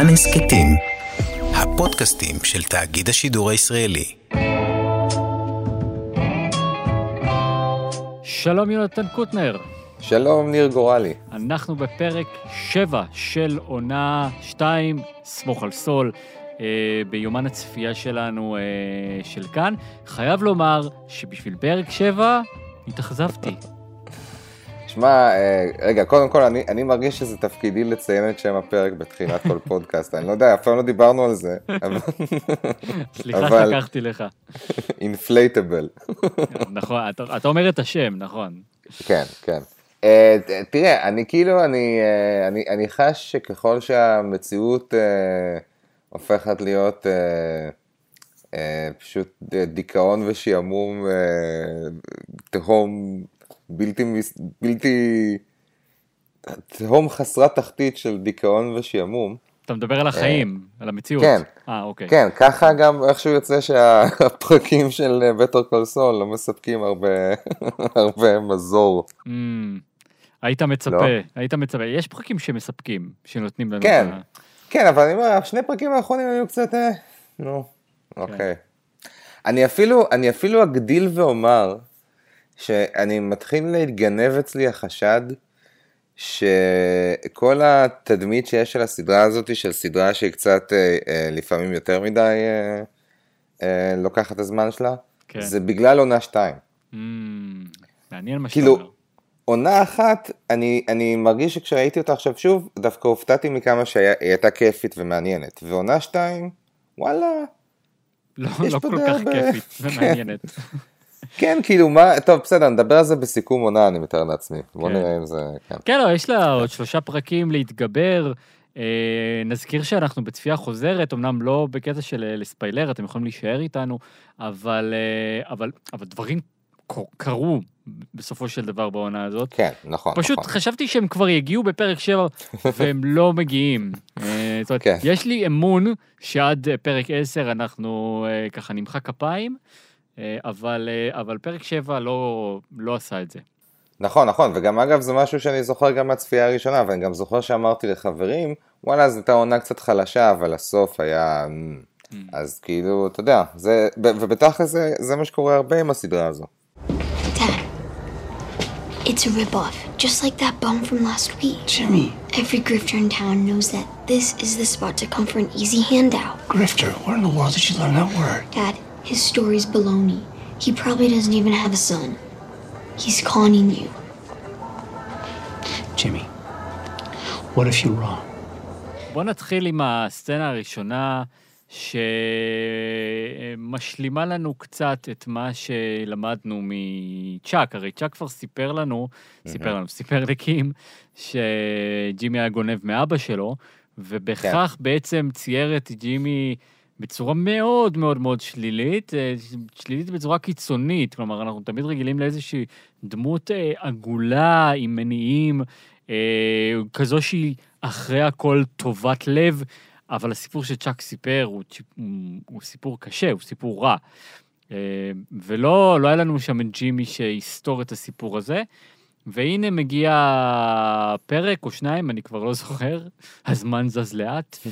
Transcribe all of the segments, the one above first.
כאן הסכתים, הפודקאסטים של תאגיד השידור הישראלי. שלום יונתן קוטנר. שלום, ניר גורלי. אנחנו בפרק 7 של עונה 2, סמוך על סול, אה, ביומן הצפייה שלנו אה, של כאן. חייב לומר שבשביל פרק 7 התאכזבתי. שמע, אה, רגע, קודם כל, אני, אני מרגיש שזה תפקידי לציין את שם הפרק בתחילת כל פודקאסט. אני לא יודע, אף פעם לא דיברנו על זה, אבל... סליחה אבל- שלקחתי לך. אינפלייטבל. נכון, אתה, אתה אומר את השם, נכון. כן, כן. ת- תראה, אני כאילו, אני, אה, אני, אני חש שככל שהמציאות אה, הופכת להיות אה, אה, פשוט דיכאון ושעמום אה, תהום בלתי, בלתי, תהום חסרת תחתית של דיכאון ושעמום, אתה מדבר על החיים, על המציאות. כן. אה, אוקיי. כן, ככה גם איכשהו יוצא שהפרקים של בטר קול סול לא מספקים הרבה, הרבה מזור. Mm, היית מצפה, לא. היית מצפה. יש פרקים שמספקים, שנותנים לנו כן. את ה... כן, אבל אני אומר, השני פרקים האחרונים היו קצת, אה, נו, אוקיי. אני אפילו, אני אפילו אגדיל ואומר, שאני מתחיל להתגנב אצלי החשד, שכל התדמית שיש של הסדרה הזאת, של סדרה שהיא קצת אה, אה, לפעמים יותר מדי אה, לוקחת את הזמן שלה, כן. זה בגלל עונה שתיים. Mm, מעניין מה שאתה כאילו, אומר. עונה אחת, אני, אני מרגיש שכשראיתי אותה עכשיו שוב, דווקא הופתעתי מכמה שהיא הייתה כיפית ומעניינת. ועונה שתיים, וואלה, לא, לא כל כך. כיפית ומעניינת. כן, כאילו, מה, טוב, בסדר, נדבר על זה בסיכום עונה, אני מתאר לעצמי. בוא כן. נראה אם זה, כן. כן, לא, יש לה עוד שלושה פרקים להתגבר. אה, נזכיר שאנחנו בצפייה חוזרת, אמנם לא בקטע של אה, לספיילר, אתם יכולים להישאר איתנו, אבל, אה, אבל, אבל דברים קרו בסופו של דבר בעונה הזאת. כן, נכון, פשוט נכון. חשבתי שהם כבר יגיעו בפרק 7 והם לא מגיעים. אה, זאת אומרת, כן. יש לי אמון שעד אה, פרק 10 אנחנו אה, ככה נמחא כפיים, אבל, אה, אבל פרק 7 לא, לא עשה את זה. נכון, נכון, וגם אגב זה משהו שאני זוכר גם מהצפייה הראשונה, ואני גם זוכר שאמרתי לחברים, וואלה, זו הייתה עונה קצת חלשה, אבל הסוף היה... "מ". Mm. אז כאילו, אתה יודע, זה, ובתכל'ס זה, זה מה שקורה הרבה עם הסדרה הזו. Dad, it's a ripoff, just like that bum from last week. Jimmy, Every grifter in town knows that this is the spot to come for an easy handout. grifter, where in the world did you learn that word? Dad, his story's baloney. He probably doesn't even have a son. He's conning you. Jimmy, what if you're wrong? בוא נתחיל עם הסצנה הראשונה, שמשלימה לנו קצת את מה שלמדנו מצ'אק. הרי צ'אק כבר סיפר לנו, סיפר לנו, סיפר לקים, שג'ימי היה גונב מאבא שלו, ובכך בעצם צייר את ג'ימי בצורה מאוד מאוד מאוד שלילית, אה, שלילית בצורה קיצונית. כלומר, אנחנו תמיד רגילים לאיזושהי דמות אה, עגולה עם מניעים, אה, כזו שהיא אחרי הכל טובת לב, אבל הסיפור שצ'אק סיפר הוא, הוא, סיפור קשה, הוא סיפור רע. ולא לא היה לנו שם את ג'ימי שיסתור את הסיפור הזה. והנה מגיע פרק או שניים, אני כבר לא זוכר, הזמן זז לאט.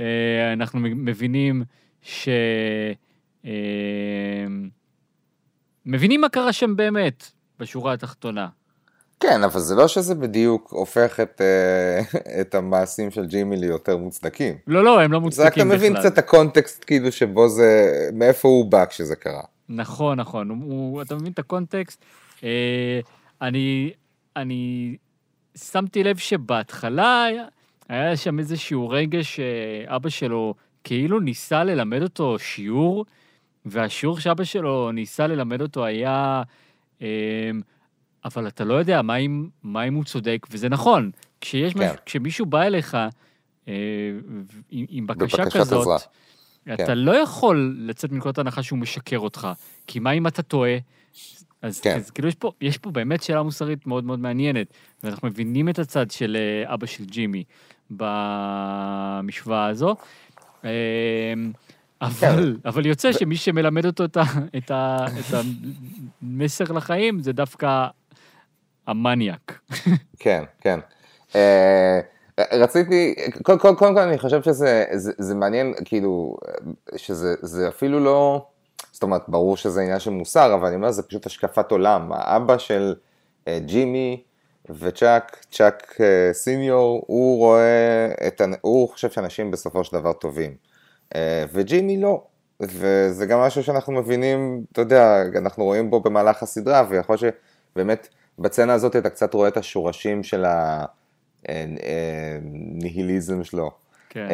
אה, אנחנו מבינים ש... אה, מבינים מה קרה שם באמת, בשורה התחתונה. כן, אבל זה לא שזה בדיוק הופך את, אה, את המעשים של ג'ימי ליותר מוצדקים. לא, לא, הם לא זה רק מוצדקים אתה בכלל. מבין קצת הקונטקסט כאילו שבו זה, מאיפה הוא בא כשזה קרה. נכון, נכון, הוא, אתה מבין את הקונטקסט? אני, אני שמתי לב שבהתחלה היה, שם איזשהו רגע שאבא שלו כאילו ניסה ללמד אותו שיעור, והשיעור שאבא שלו ניסה ללמד אותו היה, אה, אבל אתה לא יודע מה אם, מה אם הוא צודק, וזה נכון. כשיש כן. כן. כשמישהו בא אליך אה, עם, עם בקשה כזאת, עזרה. אתה כן. לא יכול לצאת מנקודת הנחה שהוא משקר אותך, כי מה אם אתה טועה? אז, כן. אז כאילו יש פה, יש פה באמת שאלה מוסרית מאוד מאוד מעניינת, ואנחנו מבינים את הצד של אה, אבא של ג'ימי במשוואה הזו. אה, אבל, אבל יוצא שמי שמלמד אותו את, ה, את, ה, את המסר לחיים זה דווקא המניאק. כן, כן. אה, רציתי, קודם כל, קודם כל אני חושב שזה זה, זה מעניין, כאילו, שזה זה אפילו לא, זאת אומרת, ברור שזה עניין של מוסר, אבל אני אומר, זה פשוט השקפת עולם. האבא של אה, ג'ימי וצ'אק, צ'אק אה, סיניור, הוא רואה, את, הוא חושב שאנשים בסופו של דבר טובים. אה, וג'ימי לא. וזה גם משהו שאנחנו מבינים, אתה יודע, אנחנו רואים בו במהלך הסדרה, ויכול שבאמת בצנה הזאת אתה קצת רואה את השורשים של הניהיליזם שלו. כן.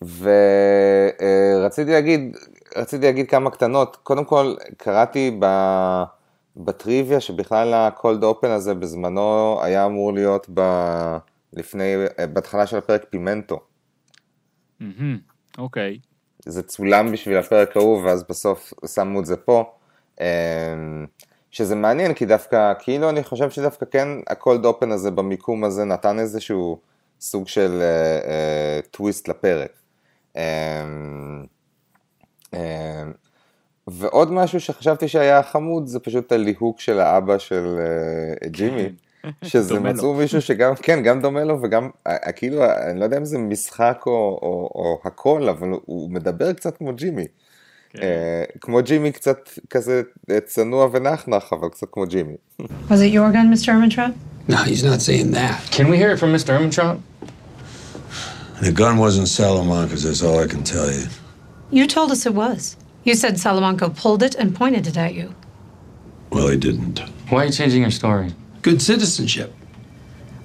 ורציתי להגיד, רציתי להגיד כמה קטנות. קודם כל, קראתי ב... בטריוויה שבכלל הקולד אופן הזה בזמנו היה אמור להיות ב... לפני, בהתחלה של הפרק פימנטו. אוקיי. זה צולם בשביל הפרק ההוא, ואז בסוף שמו את זה פה. אמ, שזה מעניין, כי דווקא, כאילו אני חושב שדווקא כן, הקולד אופן הזה במיקום הזה נתן איזשהו סוג של uh, uh, טוויסט לפרק. Um, um, ועוד משהו שחשבתי שהיה חמוד, זה פשוט הליהוק של האבא של uh, ג'ימי. שזה מצאו לו. מישהו שגם, כן, גם דומה לו וגם, אה, כאילו, אני לא יודע אם זה משחק או, או, או הכל, אבל הוא מדבר קצת כמו ג'ימי. כן. אה, כמו ג'ימי קצת כזה אה, צנוע ונחנח, אבל קצת כמו ג'ימי. Was it your gun, Mr. Ermintrout? No, he's not saying that. Can we hear it from Mr. Ermintrout? The gun wasn't Salamanca's, that's all I can tell you. You told us it was. You said Salamanca pulled it and pointed it at you. Well, he didn't. Why are you changing your story? Good citizenship.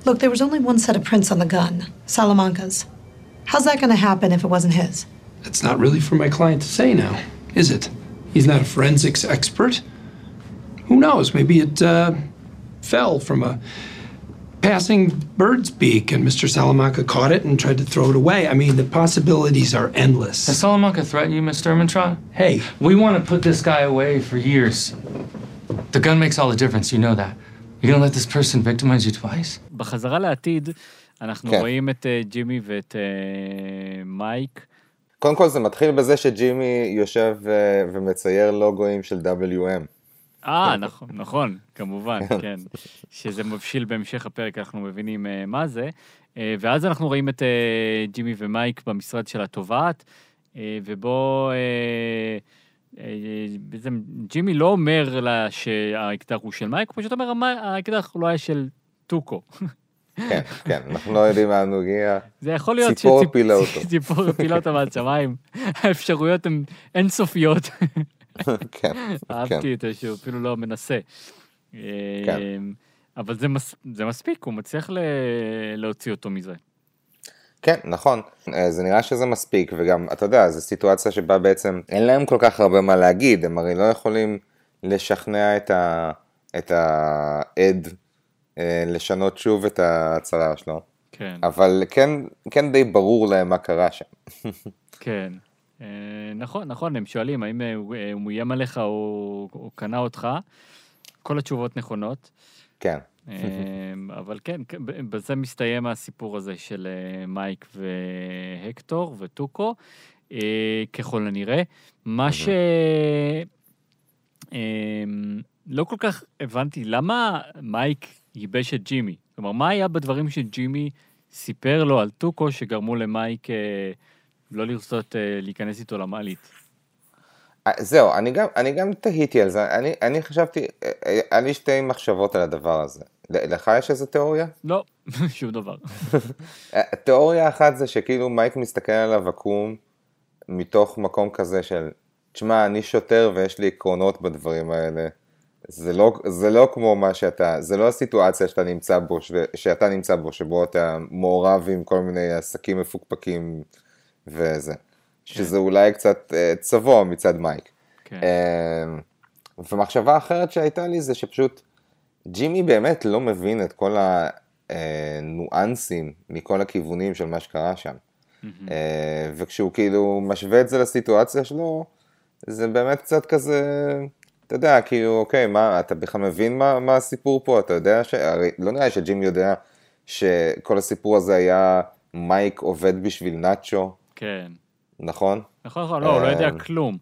Look, there was only one set of prints on the gun Salamanca's. How's that going to happen if it wasn't his? That's not really for my client to say now, is it? He's not a forensics expert. Who knows? Maybe it uh, fell from a passing bird's beak and Mr. Salamanca caught it and tried to throw it away. I mean, the possibilities are endless. Has Salamanca threatened you, Mr. Ermintrout? Hey, We want to put this guy away for years. The gun makes all the difference, you know that. You're gonna let this person victimize you twice? בחזרה לעתיד, אנחנו כן. רואים את אה, ג'ימי ואת אה, מייק. קודם כל זה מתחיל בזה שג'ימי יושב אה, ומצייר לוגוים של WM. אה, נכון, נכון, כמובן, כן. שזה מבשיל בהמשך הפרק, אנחנו מבינים אה, מה זה. אה, ואז אנחנו רואים את אה, ג'ימי ומייק במשרד של התובעת, אה, ובו אה, בעצם ג'ימי לא אומר לה שהאקדח הוא של מייק, הוא פשוט אומר, "המ- האקדח לא היה של טוקו. כן, כן, אנחנו לא יודעים לאן הוא הגיע. זה יכול להיות ציפור שציפ- הפילה אותו. ציפור הפילה אותו מהשמיים. האפשרויות הן אינסופיות. כן, כן. אהבתי את זה שהוא אפילו לא מנסה. כן. אמ, אבל זה, מס, זה מספיק, הוא מצליח ל, להוציא אותו מזה. כן, נכון. אה, זה נראה שזה מספיק, וגם, אתה יודע, זו סיטואציה שבה בעצם אין להם כל כך הרבה מה להגיד, הם הרי לא יכולים לשכנע את, ה, את העד אה, לשנות שוב את ההצהרה שלו, כן, אבל כן, כן די ברור להם מה קרה שם. כן. אה, נכון, נכון, הם שואלים האם אה, הוא אה, איים עליך או הוא קנה אותך. כל התשובות נכונות. כן, אבל כן, כן, בזה מסתיים הסיפור הזה של מייק והקטור וטוקו, ככל הנראה. מה ש... לא כל כך הבנתי, למה מייק ייבש את ג'ימי? כלומר, מה היה בדברים שג'ימי סיפר לו על טוקו שגרמו למייק לא לרצות אה, להיכנס איתו למעלית? אה, זהו, אני גם, אני גם תהיתי על זה, אני, אני חשבתי, אה, היה לי שתי מחשבות על הדבר הזה. לך יש איזה תיאוריה? לא, שום דבר. תיאוריה אחת זה שכאילו מייק מסתכל על הוואקום מתוך מקום כזה של, תשמע, אני שוטר ויש לי עקרונות בדברים האלה. זה לא, זה לא כמו מה שאתה, זה לא הסיטואציה שאתה נמצא בו, ש, שאתה נמצא בו, שבו אתה מעורב עם כל מיני עסקים מפוקפקים וזה. שזה אולי קצת אה, צבוע מצד מייק. כן. אה, ומחשבה אחרת שהייתה לי זה שפשוט ג'ימי באמת לא מבין את כל הניואנסים מכל הכיוונים של מה שקרה שם. אה, וכשהוא כאילו משווה את זה לסיטואציה שלו, זה באמת קצת כזה, אתה יודע, כאילו, אוקיי, מה, אתה בכלל מבין מה, מה הסיפור פה? אתה יודע ש... הרי לא נראה לי שג'ימי יודע שכל הסיפור הזה היה מייק עובד בשביל נאצ'ו, כן. נכון? נכון, נכון, לא, הוא לא יודע אה, כלום.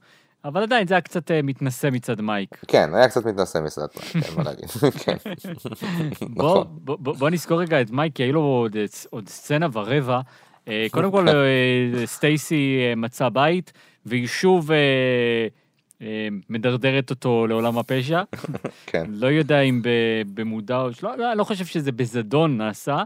אבל עדיין זה היה קצת אה, מתנשא מצד מייק. כן, היה קצת מתנשא מסרט מייק, אין מה להגיד. כן. בוא, נכון. בוא, נזכור רגע את מייק, כי היו לו עוד, עוד סצנה ורבע. אה, קודם כל, אה, סטייסי אה, מצא בית, והיא שוב אה, אה, מדרדרת אותו לעולם הפשע. כן. לא יודע אם במודע או לא, לא חושב שזה בזדון נעשה,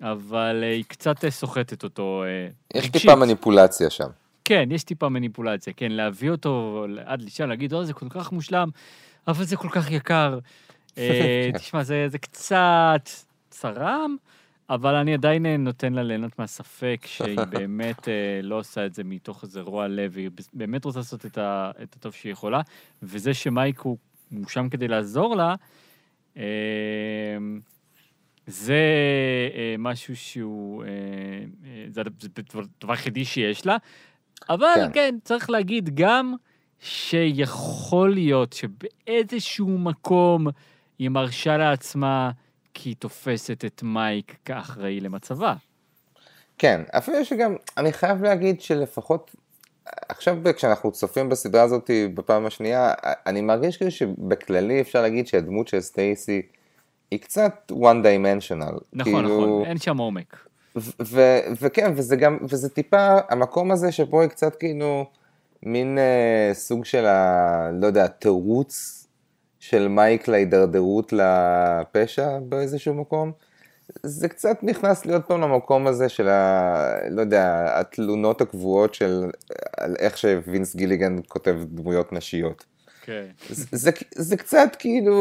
אבל אה, היא קצת אה, סוחטת אותו אה, יש רגשית. טיפה מניפולציה שם. כן, יש טיפה מניפולציה, כן, להביא אותו עד לשם, להגיד, או, זה כל כך מושלם, אבל זה כל כך יקר. אה, תשמע, זה, זה קצת צרם, אבל אני עדיין נותן לה ליהנות מהספק שהיא באמת לא עושה את זה מתוך איזה רוע לב, היא באמת רוצה לעשות את, ה, את הטוב שהיא יכולה, וזה שמייק הוא, שם כדי לעזור לה, זה אה, משהו שהוא, אה, אה, זה הדבר היחידי שיש לה, אבל כן. כן. כן, צריך להגיד גם שיכול להיות שבאיזשהו מקום היא מרשה לעצמה כי היא תופסת את מייק כאחראי למצבה. כן, אפילו שגם, אני חייב להגיד שלפחות, עכשיו כשאנחנו צופים בסדרה הזאת בפעם השנייה, אני מרגיש כאילו שבכללי אפשר להגיד שהדמות של סטייסי היא קצת one dimensional. נכון, כאילו, נכון, אין שם עומק. ו- ו- וכן, וזה גם, וזה טיפה, המקום הזה שבו היא קצת כאילו, מין אה, סוג של ה... לא יודע, תירוץ של מייק להידרדרות לפשע באיזשהו מקום. זה קצת נכנס להיות פעם למקום הזה של ה... לא יודע, התלונות הקבועות של על איך שווינס גיליגן כותב דמויות נשיות. כן. זה, זה, זה קצת כאילו,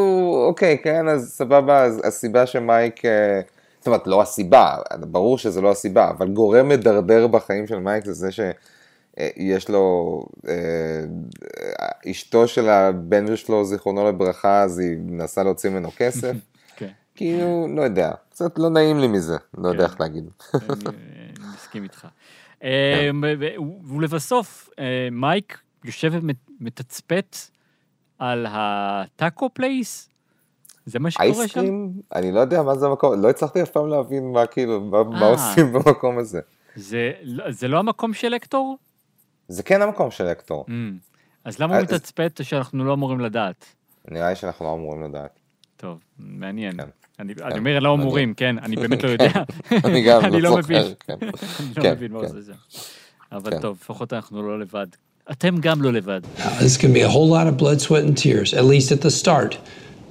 אוקיי, כן, אז סבבה, אז הסיבה שמייק, אה, זאת אומרת, לא הסיבה, ברור שזה לא הסיבה, אבל גורם מדרדר בחיים של מייק זה זה שיש לו, אה, אשתו של הבן שלו, זיכרונו לברכה, אז היא מנסה להוציא ממנו כסף. כן, כאילו, לא יודע, קצת לא נעים לי מזה, לא יודע כן. איך להגיד. אני מסכים איתך. אה, ו- ולבסוף, אה, מייק יושב ומתצפת על ה taco place? זה מה שקורה שם? ice cream, אני לא יודע מה זה המקום, לא הצלחתי אף פעם להבין מה כאילו, מה, מה אה. עושים במקום הזה. זה לא- זה לא המקום של הקטור? זה כן המקום של הקטור. ממ. אז למה הוא אז- מתצפת שאנחנו לא אמורים לדעת? נראה לי שאנחנו לא אמורים לדעת. טוב, מעניין. כן. אני אני אומר לא מעניין. אמורים, כן, אני באמת לא יודע. אני גם אני לא לא מבין. זוכר, כן. אני לא כן, מבין מה כן. שם. אבל כן. טוב, לפחות אנחנו לא לבד. אתם גם לא לבד. Now, this can be a whole lot of blood, sweat, and tears, at least at the start.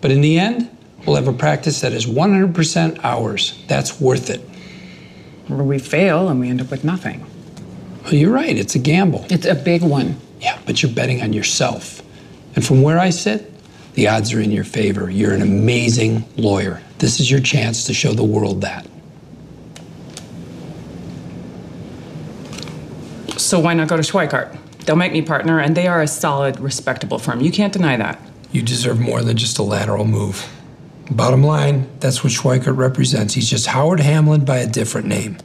But in the end, we'll have a practice that is 100% ours. That's worth it. Or we fail and we end up with nothing. Well, you're right, it's a gamble. It's a big one. Yeah, but you're betting on yourself. And from where I sit, the odds are in your favor. You're an amazing lawyer. This is your chance to show the world that. So why not go to Schweikart? They'll make me partner, and they are a solid, respectable firm. You can't deny that. You deserve more than just a lateral move. Bottom line, that's what Schweikart represents. He's just Howard Hamlin by a different name.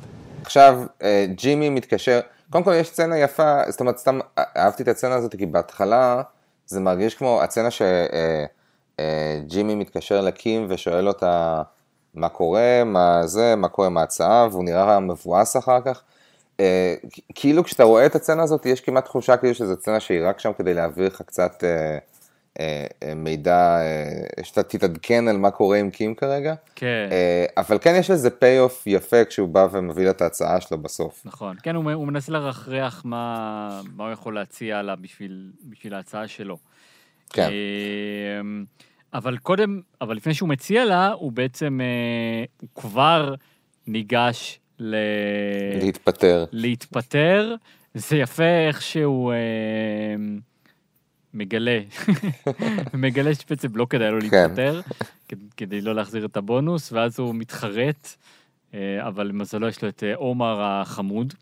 עכשיו, אה, ג'ימי מתקשר, קודם כל יש סצנה יפה, זאת אומרת, סתם אה, אהבתי את הסצנה הזאת, כי בהתחלה זה מרגיש כמו הצצנה שג'ימי מתקשר לקים ושואל אותה מה קורה, מה זה, מה קורה עם ההצעה, והוא נראה מבואס אחר כך. אה, כאילו כשאתה רואה את הסצנה הזאת, יש כמעט תחושה כאילו שזו סצנה שהיא רק שם כדי להעביר לך קצת אה, אה, אה, מידע, אה, שאתה תתעדכן על מה קורה עם קים כרגע. כן. אה, אבל כן יש לזה פי-אוף יפה כשהוא בא ומביא לה את ההצעה שלו בסוף. נכון. כן, הוא, הוא מנסה לרחרח מה, מה הוא יכול להציע לה בשביל, בשביל ההצעה שלו. כן. אמ, אבל קודם, אבל לפני שהוא מציע לה, הוא בעצם, אה, הוא כבר ניגש ל... להתפטר. להתפטר. זה יפה איך שהוא אה, מגלה, מגלה שבעצם לא כדאי לו כן. להתפטר, כדי לא להחזיר את הבונוס, ואז הוא מתחרט, אה, אבל למזלו יש לו את אה, עומר החמוד.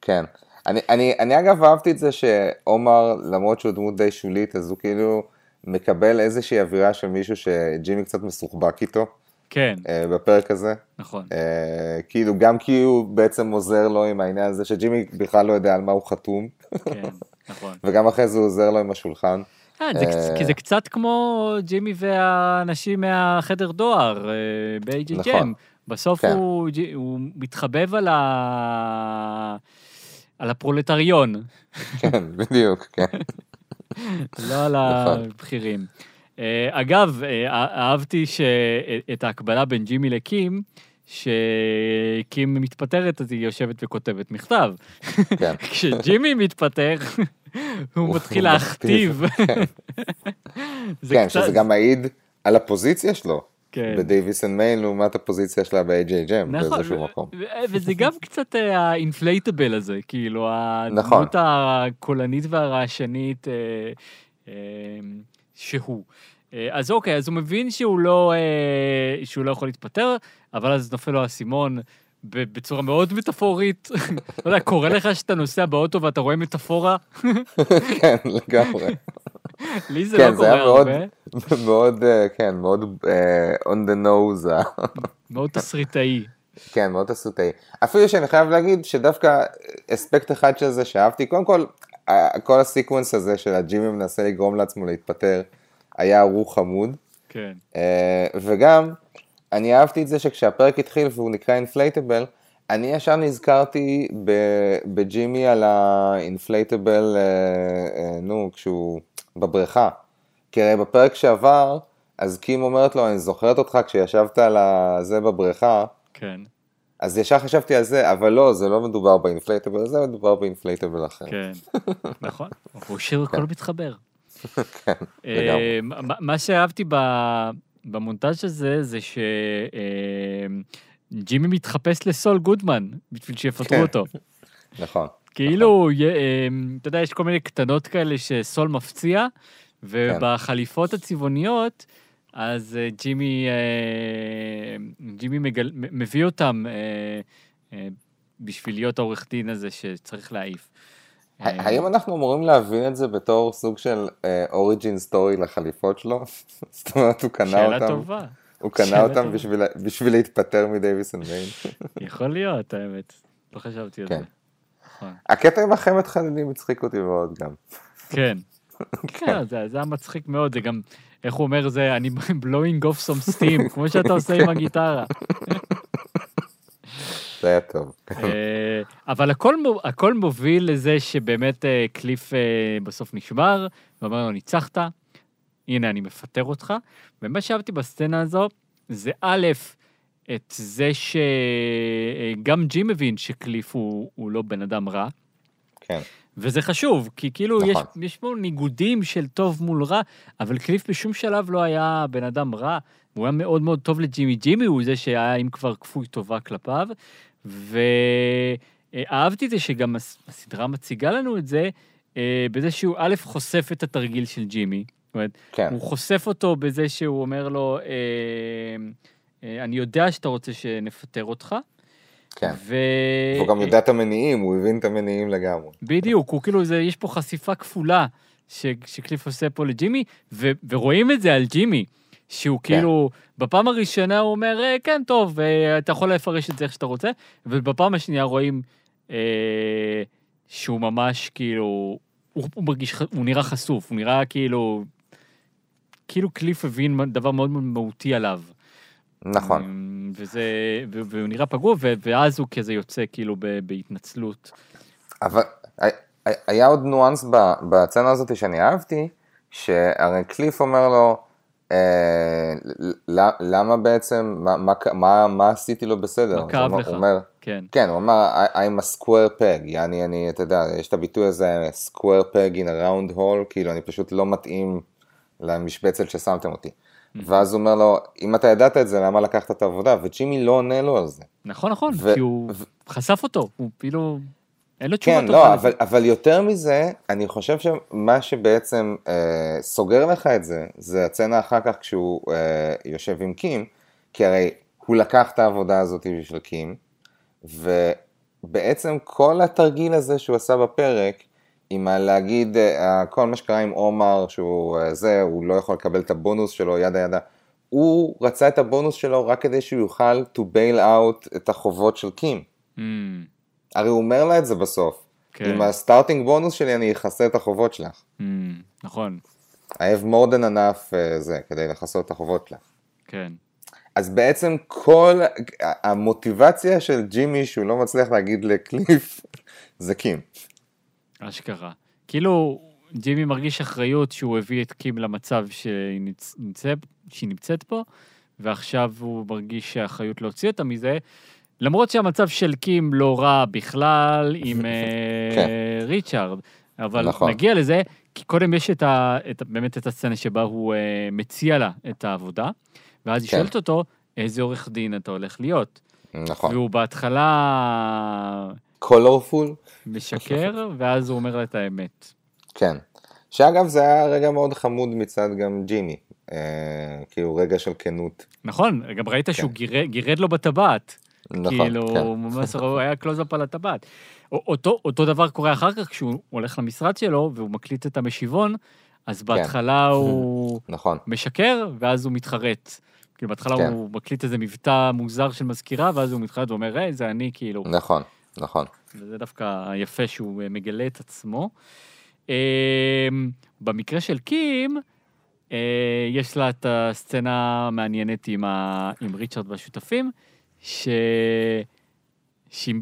כן. אני, אני, אני אגב אהבתי את זה שעומר, למרות שהוא דמות די שולית, אז הוא כאילו מקבל איזושהי אווירה של מישהו שג'ימי קצת מסוחבק איתו כן, אה, בפרק הזה. נכון. אה, כאילו, גם כי הוא בעצם עוזר לו עם העניין הזה, שג'ימי בכלל לא יודע על מה הוא חתום, כן, נכון. וגם אחרי זה הוא עוזר לו עם השולחן. אה, זה, כי זה קצת כמו ג'ימי והאנשים מהחדר דואר ב-AJGM. נכון. בסוף כן. הוא, הוא מתחבב על, ה... על הפרולטריון. כן, בדיוק, כן. לא על נכון. הבכירים. אה, אגב, אה, אהבתי ש- את ההקבלה בין ג'ימי לקים, שקים מתפטרת, אז היא יושבת וכותבת מכתב. כן. כשג'ימי מתפטר, הוא מתחיל להכתיב. כן, קצת- שזה גם מעיד על הפוזיציה שלו. כן. ב Davis and Main לעומת הפוזיציה שלה ב-AJ ג'ם נכון, באיזשהו מקום. וזה גם קצת אה, ה inflatable הזה, כאילו, נכון. הדמות הקולנית והרעשנית אה, אה, שהוא. אה, אז אוקיי, אז הוא מבין שהוא לא, אה, שהוא לא יכול להתפטר, אבל אז נופל לו האסימון בצורה מאוד מטאפורית. לא יודע, קורה לך שאתה נוסע באוטו ואתה רואה מטאפורה? כן, לגמרי. לי זה כן, לא זה קורה מאוד, הרבה. מאוד, אה, כן, מאוד אה, on the nose. מאוד תסריטאי. כן, מאוד תסריטאי. אפילו שאני חייב להגיד שדווקא אספקט אחד של זה שאהבתי, קודם כל, כל ה sequence הזה של הג'ימי מנסה לגרום לעצמו להתפטר, היה ערוך חמוד. כן. אה, וגם, אני אהבתי את זה שכשהפרק התחיל והוא נקרא inflatable, אני ישר נזכרתי בג'ימי על ה inflatable, נו, כשהוא בבריכה. כי הרי בפרק שעבר, אז קים אומרת לו, אני זוכרת אותך כשישבת על הזה בבריכה, כן, אז ישר חשבתי על זה, אבל לא, זה לא מדובר ב inflatable הזה, מדובר ב inflatable אחר. כן, נכון. הוא שיר הכל מתחבר. כן, אה, לגמרי. מה- שאהבתי ב- במונטאז' הזה, זה שג'ימי מתחפש לסול גודמן, בשביל שיפטרו כן. אותו. נכון. כאילו, י- אה, אתה יודע, יש כל מיני קטנות כאלה שסול מפציע, כן. ובחליפות הצבעוניות, אז אה, ג'ימי, אה, ג'ימי מגל- מביא אותם אה, אה, בשביל להיות העורך דין הזה שצריך להעיף. האם אנחנו אמורים להבין את זה בתור סוג של origin story לחליפות שלו? זאת אומרת, הוא קנה שאלה אותם, טובה. הוא קנה שאלה אותם. בשביל- בשביל להתפטר מ Davis and Main. יכול להיות, האמת. לא חשבתי על כן. זה. נכון. הקטע עם החמת חלילים הצחיק אותי מאוד גם. כן. כן, זה היה מצחיק מאוד, זה גם, איך הוא אומר זה, אני blowing off some steam, כמו שאתה עושה עם הגיטרה. זה היה טוב. אה, אבל הכל הכל מוביל לזה שבאמת אה, קליף אה, בסוף נשבר, ואומר לו, ניצחת, הנה, אני מפטר אותך. ומה שאהבתי בסצנה הזו, זה א', את זה שגם ג'ים מבין שקליף הוא, הוא לא בן אדם רע, כן. וזה חשוב, כי כאילו יש, נכון. יש פה ניגודים של טוב מול רע, אבל קליף בשום שלב לא היה בן אדם רע, הוא היה מאוד מאוד טוב לג'ימי. ג'ימי הוא זה שהיה, אם כבר, כפוי טובה כלפיו, ואהבתי את זה שגם הס- הסדרה מציגה לנו את זה, אה, בזה שהוא א', חושף את התרגיל של ג'ימי. זאת אומרת, כן. הוא חושף אותו בזה שהוא אומר לו, אה, אה, אני יודע שאתה רוצה שנפטר אותך, כן. ו... הוא גם יודע את המניעים, הוא הבין את המניעים לגמרי. בדיוק, הוא כאילו, זה, יש פה חשיפה כפולה ש, שקליף עושה פה לג'ימי, ו, ורואים את זה על ג'ימי, שהוא כן. כאילו, בפעם הראשונה הוא אומר, "אה, כן, טוב, אה, אתה יכול לפרש את זה איך שאתה רוצה, ובפעם השנייה רואים אה, שהוא ממש כאילו, הוא, הוא מרגיש, הוא נראה חשוף, הוא נראה כאילו, כאילו קליף הבין דבר מאוד מאוד מהותי עליו. נכון. אמ, וזה, והוא נראה פגוע, ואז הוא כזה יוצא כאילו בהתנצלות. אבל היה עוד ניואנס ב- בסצנה הזאת שאני אהבתי, שהרי קליף אומר לו, אה, למה בעצם, מה, מה, מה, מה עשיתי לו בסדר? מה כאב לך? אומר, כן. כן, הוא אמר, "I- I'm a square peg, יעני, אני, אתה יודע, יש את הביטוי הזה, square peg in a round hole, כאילו, אני פשוט לא מתאים למשבצת ששמתם אותי. ואז הוא אומר לו, אם אתה ידעת את זה, למה לקחת את העבודה? וג'ימי לא עונה לו על זה. נכון, נכון, ו- כי הוא חשף אותו, הוא כאילו, אין לו תשובה כן, טובה. לא, לזה. אבל, אבל יותר מזה, אני חושב שמה שבעצם אה, סוגר לך את זה, זה הצצנה אחר כך כשהוא אה, יושב עם קים, כי הרי הוא לקח את העבודה הזאת בשביל קים, ובעצם כל התרגיל הזה שהוא עשה בפרק, עם להגיד, אה, כל מה שקרה עם עומר, שהוא אה, זה, הוא לא יכול לקבל את הבונוס שלו, ידה ידה, הוא רצה את הבונוס שלו רק כדי שהוא יוכל to bail out את החובות של קים. אמ, הרי הוא אומר לה את זה בסוף. כן. עם הסטארטינג בונוס שלי אני אכסה את החובות שלך. אמ, נכון, I have more than enough uh, זה, כדי לכסות את החובות שלך. כן. אז בעצם כל המוטיבציה של ג'ימי שהוא לא מצליח להגיד לקליף, זה קים. אשכרה. כאילו, ג'ימי מרגיש אחריות שהוא הביא את קים למצב שהיא, נצ... נמצא... שהיא נמצאת פה, ועכשיו הוא מרגיש האחריות להוציא אותה מזה, למרות שהמצב של קים לא רע בכלל עם כן. ריצ'ארד, אבל נכון. נגיע לזה, כי קודם יש את ה... את... באמת את הסצנה שבה הוא אה, מציע לה את העבודה, ואז היא כן. שואלת אותו, איזה עורך דין אתה הולך להיות? נכון. והוא בהתחלה colorful? משקר, ואז הוא אומר לה את האמת. כן. שאגב, זה היה רגע מאוד חמוד מצד גם ג'ימי. אה, כאילו, רגע של כנות. נכון, גם ראית שהוא גירד, גירד לו בטבעת. נכון, כאילו, כן. ממש הוא היה קלוזאפ על הטבעת. אותו, אותו דבר קורה אחר כך כשהוא הולך למשרד שלו והוא מקליט את המשיבון, אז בהתחלה הוא נכון. משקר, ואז הוא מתחרט. כאילו, בהתחלה כן. הוא מקליט איזה מבטא מוזר של מזכירה, ואז הוא מתחרט ואומר, היי, זה אני, כאילו. נכון, נכון. וזה דווקא יפה שהוא אה, מגלה את עצמו. אה, במקרה של קים, אה, יש לה את הסצנה המעניינת עם, ה... עם ריצ'רד והשותפים, ש... שהיא...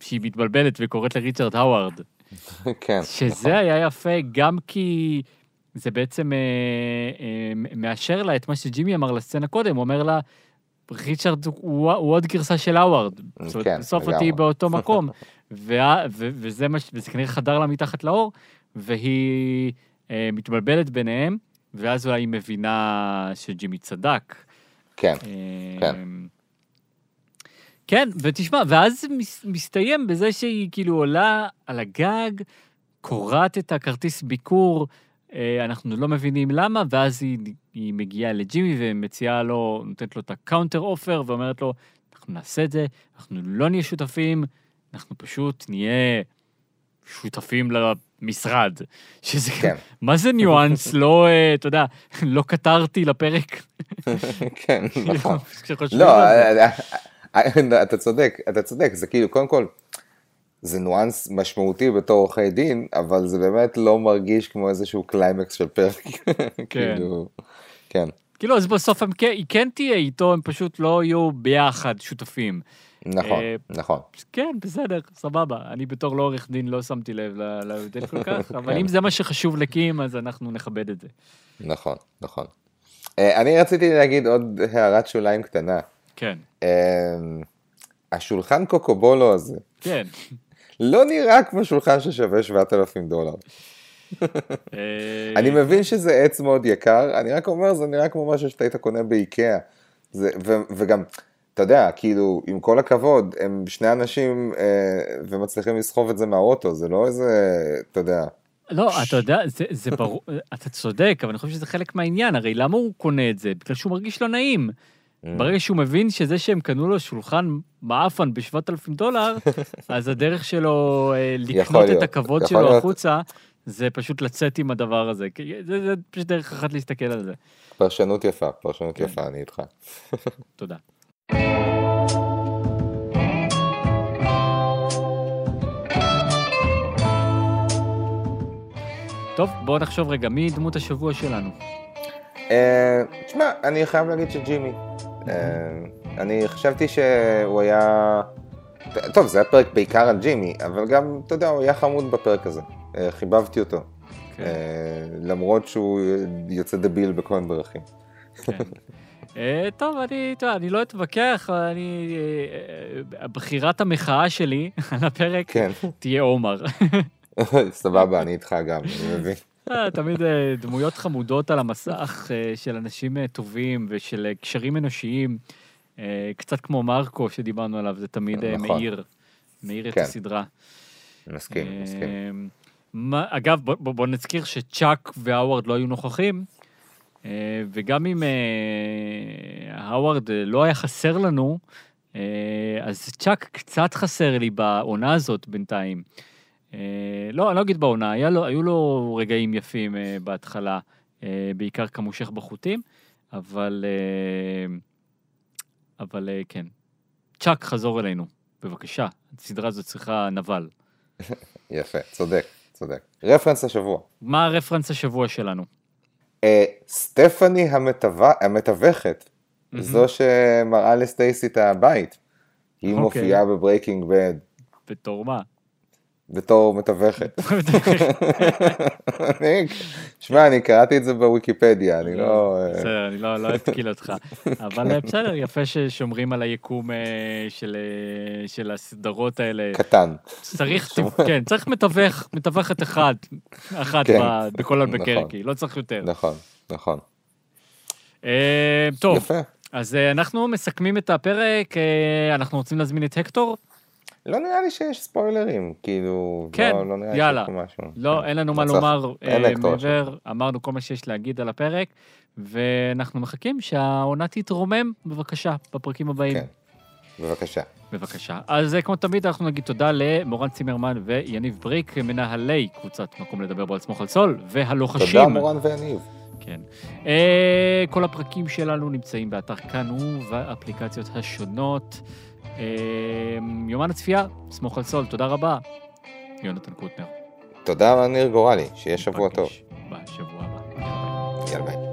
שהיא מתבלבלת וקוראת לריצ'רד האווארד. כן. שזה היה יפה גם כי זה בעצם אה, אה, מאשר לה את מה שג'ימי אמר לסצנה קודם, הוא אומר לה, ריצ'רד הוא, הוא עוד גרסה של האווארד. כן, בסוף. אותי באותו מקום. וה, ו, וזה, מה, ש- וזה כנראה חדר לה מתחת לאור, והיא אה, מתבלבלת ביניהם, ואז אולי היא מבינה שג'ימי צדק. כן, אה, כן. כן, ותשמע, ואז מס- מסתיים בזה שהיא כאילו עולה על הגג, קורעת את הכרטיס ביקור, אנחנו לא מבינים למה, ואז היא, היא מגיעה לג'ימי ומציעה לו, נותנת לו את ה counter offer, ואומרת לו, אנחנו נעשה את זה, אנחנו לא נהיה שותפים, אנחנו פשוט נהיה שותפים למשרד. שזה, כן. מה זה ניואנס? לא, אה, אתה יודע, לא קטרתי לפרק. כן, נכון. לא. אה, אה, אתה צודק, אתה צודק, זה כאילו, קודם כל, זה ניואנס משמעותי בתור עורכי דין, אבל זה באמת לא מרגיש כמו איזשהו קליימקס של פרק. כאילו, כן, כאילו, אז בסוף הם כן, היא כן תהיה איתו, הם פשוט לא יהיו ביחד שותפים. נכון, אה, נכון. כן, בסדר, סבבה. אני בתור לא עורך דין לא שמתי לב להבדל כל כך, אבל כן. אם זה מה שחשוב לקים, אז אנחנו נכבד את זה. נכון, נכון. אה, אני רציתי להגיד עוד הערת שוליים קטנה. כן, אה, השולחן קוקובולו הזה, כן. לא נראה כמו שולחן ששווה 7,000 דולר. אה, אני מבין שזה עץ מאוד יקר, אני רק אומר, זה נראה כמו משהו שאתה היית קונה באיקאה. זה, ו, וגם, אתה יודע, כאילו, עם כל הכבוד, הם שני אנשים אה, ומצליחים לסחוב את זה מהאוטו, זה לא איזה, אתה יודע, לא, אתה יודע, זה, זה ברור, אתה צודק, אבל אני חושב שזה חלק מהעניין, הרי למה הוא קונה את זה? בגלל שהוא מרגיש לא נעים. Mm. ברגע שהוא מבין שזה שהם קנו לו שולחן מעפן ב-7,000 דולר, אז הדרך שלו אה, לקנות את הכבוד שלו להיות. החוצה, זה פשוט לצאת עם הדבר הזה. זה, זה פשוט דרך אחת להסתכל על זה. פרשנות יפה, פרשנות כן. יפה, אני איתך. תודה. טוב, בואו נחשוב רגע, מי דמות השבוע שלנו? אה, תשמע, אני חייב להגיד שג'ימי. אה, אני חשבתי שהוא היה... טוב, זה היה פרק בעיקר על ג'ימי, אבל גם, אתה יודע, הוא היה חמוד בפרק הזה. אה, חיבבתי אותו. כן. אה, למרות שהוא יוצא דביל בכל מיני דרכים. כן. טוב, אני, יודע, אני לא אתווכח, אני... בחירת המחאה שלי על הפרק כן. תהיה עומר. סבבה, אני איתך גם, אני מבין. אה, תמיד אה, דמויות חמודות על המסך אה, של אנשים טובים ושל קשרים אנושיים, קצת כמו מרקו שדיברנו עליו, זה תמיד נכון. מאיר, מאיר את כן. הסדרה. מסכים, מסכים. מה- אגב, בוא, נזכיר שצ'אק והאווארד לא היו נוכחים, וגם אם האווארד לא היה חסר לנו, אז צ'אק קצת חסר לי בעונה הזאת בינתיים. אה, לא, אני לא אגיד בעונה, היה לו, היו לו רגעים יפים אה, בהתחלה, אה, בעיקר כמושך בחוטים, אבל, אבל כן. צ'אק, חזור אלינו, בבקשה. הסדרה הזאת צריכה נבל. יפה, צודק, צודק. רפרנס השבוע. מה הרפרנס השבוע שלנו? סטפני המתו- המתווכת, זו שמראה לסטייסי את הבית. היא אוקיי. מופיעה ב Breaking Bad. בתור מה? בתור מתווכת. שמע, אני קראתי את זה בוויקיפדיה, אני לא... אה, בסדר, אני לא לא אתקיל אותך. אבל אה, בסדר, יפה ששומרים על היקום אה, של הסדרות האלה. קטן. צריך, כן, צריך מתווך, מתווכת אחד, אחת כן, בכל נכון. אלבקרקי, לא צריך יותר. נכון, נכון. טוב. אז אנחנו מסכמים את הפרק, אנחנו רוצים להזמין את הקטור? לא נראה לי שיש ספוילרים, כאילו... כן, לא, לא נראה לי יאללה. פה משהו. לא, כן. אין לנו מה לומר אה. מעבר, אמרנו כל מה שיש להגיד על הפרק, ואנחנו מחכים שהעונה תתרומם, בבקשה, בפרקים הבאים. כן. בבקשה. בבקשה. אז אה, כמו תמיד, אנחנו נגיד תודה למורן צימרמן ויניב בריק, מנהלי קבוצת מקום לדבר בו על סמוך על סול, והלוחשים. תודה מורן ויניב. כן. אה, כל הפרקים שלנו נמצאים באתר כאן ובאפליקציות השונות. אמ, יומן הצפייה, סמוך על סול, תודה רבה, יונתן קוטנר. תודה, ניר גורלי, שיהיה שבוע טוב. בשבוע הבא. יאללה ביי.